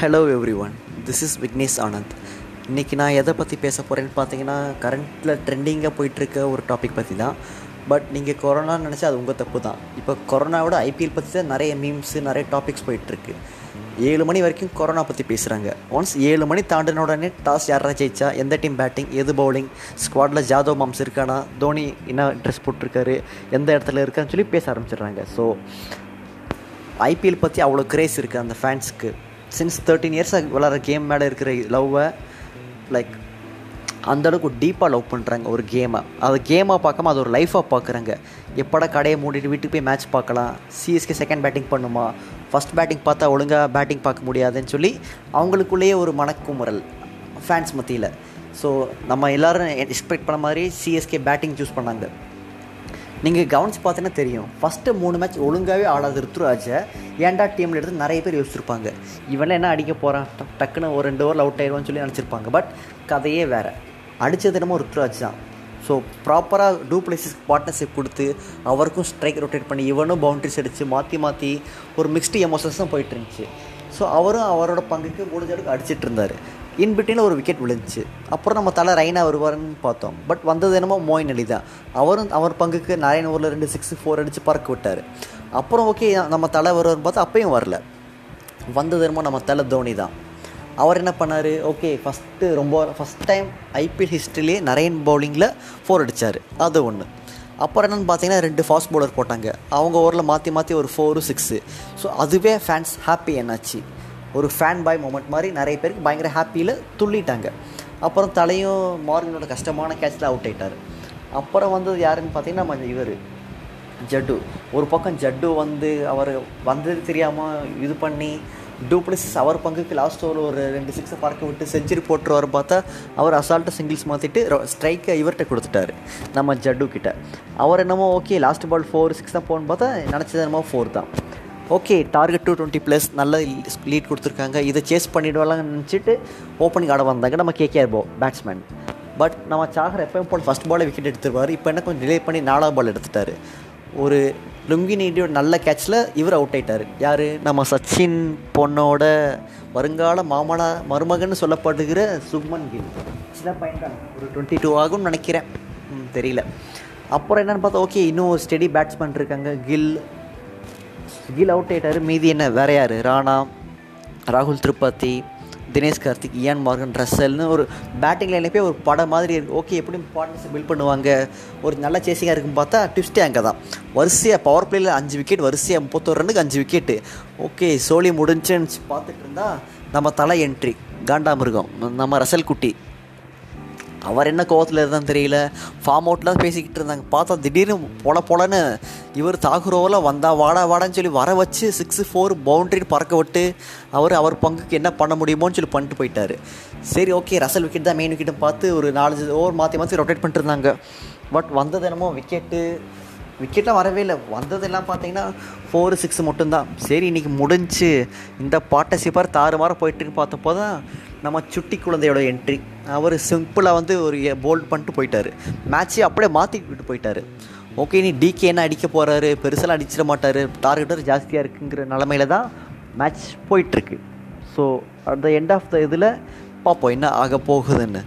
Hello everyone this is Vignesh Anand இன்றைக்கி நான் எதை பற்றி பேச போகிறேன்னு பார்த்தீங்கன்னா கரண்ட்டில் ட்ரெண்டிங்காக போயிட்டுருக்க ஒரு டாபிக் பற்றி தான் பட் நீங்கள் கொரோனான்னு நினச்சா அது உங்கள் தப்பு தான் இப்போ கொரோனாவோட ஐபிஎல் பற்றி தான் நிறைய மீம்ஸு நிறைய டாபிக்ஸ் போயிட்டுருக்கு. ஏழு மணி வரைக்கும் கொரோனா பற்றி பேசுகிறாங்க ஒன்ஸ் ஏழு மணி தாண்டின உடனே டாஸ் யாரா ஜெயிச்சா? எந்த டீம் பேட்டிங் எது பவுலிங் ஸ்குவாடில் ஜாதவ் மாம்ஸ் இருக்கானா? தோனி என்ன ட்ரெஸ் போட்டிருக்காரு? எந்த இடத்துல இருக்கான்னு சொல்லி பேச ஆரம்பிச்சிடுறாங்க. ஸோ ஐபிஎல் பற்றி அவ்வளோ கிரேஸ் இருக்குது அந்த ஃபேன்ஸுக்கு சின்ஸ் தேர்ட்டீன் இயர்ஸாக விளாட்ற கேம் மேலே இருக்கிற லவ்வை லைக் அந்தளவுக்கு டீப்பாக லவ் பண்ணுறாங்க ஒரு கேமை அது கேமாக பார்க்காம அது ஒரு லைஃபாக பார்க்குறாங்க. எப்படா கடையை மூடிட்டு வீட்டுக்கு போய் மேட்ச் பார்க்கலாம். சிஎஸ்கே செகண்ட் பேட்டிங் பண்ணுமா? ஃபஸ்ட் பேட்டிங் பார்த்தா ஒழுங்காக பேட்டிங் பார்க்க முடியாதுன்னு சொல்லி அவங்களுக்குள்ளேயே ஒரு மனக்குமுறல் ஃபேன்ஸ் மத்தியில். ஸோ நம்ம எல்லோரும் எக்ஸ்பெக்ட் பண்ண மாதிரி சிஎஸ்கே பேட்டிங் சூஸ் பண்ணாங்க. நீங்கள் கவனித்து பார்த்தீங்கன்னா தெரியும். ஃபஸ்ட்டு மூணு மேட்ச் ஒழுங்காகவே ஆடாத ருத்ராஜை ஏன்டா டீமில் எடுத்து நிறைய பேர் யோசிச்சிருப்பாங்க. இவனே என்ன அடிக்க போகிறான் டக்குன்னு ஒரு ரெண்டு ஓவரில் அவுட் ஆயிடுவான்னு சொல்லி நினச்சிருப்பாங்க. பட் கதையே வேறு. அடித்தது என்னமோ ருத்ராஜ் தான். ஸோ ப்ராப்பராக டூ பிளேசஸ் பார்ட்னர்ஷிப் கொடுத்து அவருக்கும் ஸ்ட்ரைக் ரொட்டேட் பண்ணி இவனும் பவுண்ட்ரிஸ் அடித்து மாற்றி மாற்றி ஒரு மிக்ஸ்டு எமோஷன்ஸ் தான் போயிட்டு இருந்துச்சு. ஸோ அவரும் அவரோட பங்குக்கு முடிஞ்ச அளவுக்கு அடிச்சிட்டு இருந்தார். இன்பிட்வீனில் ஒரு விக்கெட் விழுந்துச்சு. அப்புறம் நம்ம தலை ரைனா வருவார்னு பார்த்தோம். பட் வந்தது என்னமோ மோயின் அலி தான். அவரும் அவர் பங்குக்கு நரேன் ஓவரில் ரெண்டு சிக்ஸ் ஃபோர் அடித்து பறக்க விட்டார். அப்புறம் ஓகே நம்ம தலை வருவார்னு பார்த்தா அப்பையும் வரல. வந்தது என்னமோ நம்ம தலை தோனி தான். அவர் என்ன பண்ணார்? ஓகே ஃபஸ்ட்டு ரொம்ப ஃபஸ்ட் டைம் ஐபிஎல் ஹிஸ்ட்ரிலேயே நரேன் பவுலிங்கில் ஃபோர் அடித்தார் அது ஒன்று அப்புறம் என்னென்னு பார்த்தீங்கன்னா ரெண்டு ஃபாஸ்ட் பவுலர் போட்டாங்க. அவங்க ஓவரில் மாற்றி மாற்றி ஒரு ஃபோரு சிக்ஸு ஸோ அதுவே ஃபேன்ஸ் ஹாப்பி என்னாச்சு. ஒரு ஃபேன் பாய் மூமெண்ட் மாதிரி நிறைய பேருக்கு பயங்கர ஹாப்பியில் துள்ளிட்டாங்க. அப்புறம் தலையும் மார்கனோட கஷ்டமான கேட்சில் அவுட் ஆயிட்டார். அப்புறம் வந்தது யாருன்னு பார்த்தீங்கன்னா நம்ம இவர் ஜட்டு. ஒரு பக்கம் ஜட்டு வந்து அவர் வந்தது தெரியாமல் இது பண்ணி டூப்ளிசிஸ் அவர் பங்குக்கு லாஸ்ட் ஓவர் ஒரு ரெண்டு சிக்ஸை பார்க்க விட்டு செஞ்சுரி போட்டுருவார் பார்த்தா அவர் அசால்ட்டாக சிங்கிள்ஸ் மாற்றிட்டு ஸ்ட்ரைக்கை இவர்கிட்ட கொடுத்துட்டாரு நம்ம ஜட்டு கிட்ட. அவர் என்னமோ okay last ball four six தான் போகணுன்னு பார்த்தா நினச்சது என்னமோ ஃபோர் தான். Okay target two twenty plus நல்ல லீட் கொடுத்துருக்காங்க. இதை சேஸ் பண்ணிடுவாங்கன்னு நினச்சிட்டு ஓப்பனிங் ஆட வந்தாங்க நம்ம கேகேஆர் போ பேட்ஸ்மேன் பட் நம்ம சாகர் எப்பயும் போல் ஃபஸ்ட் பாலே விக்கெட் எடுத்துருவார். இப்போ என்ன கொஞ்சம் டிலே பண்ணி நாலாவது பால் எடுத்துட்டார். ஒரு லுங்கி நல்ல கேட்சில் இவர் அவுட் ஆயிட்டார். யார்? நம்ம சச்சின் பொண்ணோட வருங்கால மாமனா மருமகன் சொல்லப்படுகிற சுக்மன் கில். சின்ன பையன் தான் ஒரு டுவெண்ட்டி டூ ஆகும்னு நினைக்கிறேன். தெரியல. அப்புறம் என்னென்னு பார்த்தா ஓகே இன்னும் ஒரு ஸ்டெடி பேட்ஸ்மேன் இருக்காங்க. கில். கில் அவுட் ஆகிட்டார் மீதி என்ன? வேற யார்? ராணா ராகுல் திரிபாதி. தினேஷ் கார்த்திக் இயான் மார்கன் ரசல்னு ஒரு பேட்டிங் லைனப்பே ஒரு படம் மாதிரி இருக்குது ஓகே எப்படி பார்ட்னர்ஷிப் பில்ட் பண்ணுவாங்க. ஒரு நல்ல சேசிங்காக இருக்குன்னு பார்த்தா ட்விஸ்ட்டே அங்கே தான் வரிசையாக பவர் பிளேயில் அஞ்சு விக்கெட் வரிசையாக முப்பத்தோரு ரன்னுக்கு அஞ்சு விக்கெட்டு ஓகே சோழி முடிஞ்சுன்னு பார்த்துட்டு இருந்தால் நம்ம தலை என்ட்ரி காண்டாமிருகம். நம்ம ரசல் குட்டி அவர் என்ன கோவத்தில் இருந்தான்னு தெரியல. ஃபார்ம் அவுட்டில் பேசிக்கிட்டு இருந்தாங்க. பார்த்தா திடீர்னு பொல பொலன்னு இவர் தாகுரோவில் வந்தா வாடா வாடான்னு சொல்லி வர வச்சு சிக்ஸு ஃபோர் பவுண்ட்ரி பறக்க விட்டு அவர் அவர் பங்குக்கு என்ன பண்ண முடியுமோன்னு சொல்லி பண்ணிட்டு போயிட்டார். சரி ஓகே ரசல் விக்கெட் தான் மெயின் விக்கெட்டும் பார்த்து ஒரு நாலஞ்சு ஓவர் மாற்றி மாற்றி ரொட்டேட் பண்ணிட்டு இருந்தாங்க. பட் வந்தது என்னமோ விக்கெட்டு விக்கெட்லாம் வரவே இல்லை. வந்ததெல்லாம் பார்த்தீங்கன்னா ஃபோரு சிக்ஸ் மட்டும்தான். சரி இன்றைக்கி முடிஞ்சு இந்த பார்ட்னர்ஷிப்பாக தாறுமாற போயிட்டுன்னு பார்த்தப்போ தான் நம்ம சுட்டி குழந்தையோட என்ட்ரி அவர் சிம்பிளாக வந்து ஒரு போல்ட் பண்ணிட்டு போயிட்டார். மேட்ச்சே அப்படியே மாற்றிக்கிட்டு போயிட்டார். ஓகே நீ டிகே என்ன அடிக்க போகிறாரு பெருசெல்லாம் அடிச்சிட மாட்டார். டார்கெட்டர் ஜாஸ்தியாக இருக்குங்கிற நிலமையில தான் மேட்ச் போயிட்டுருக்கு. So at the end of the இதில் பார்ப்போம் என்ன ஆக போகுதுன்னு.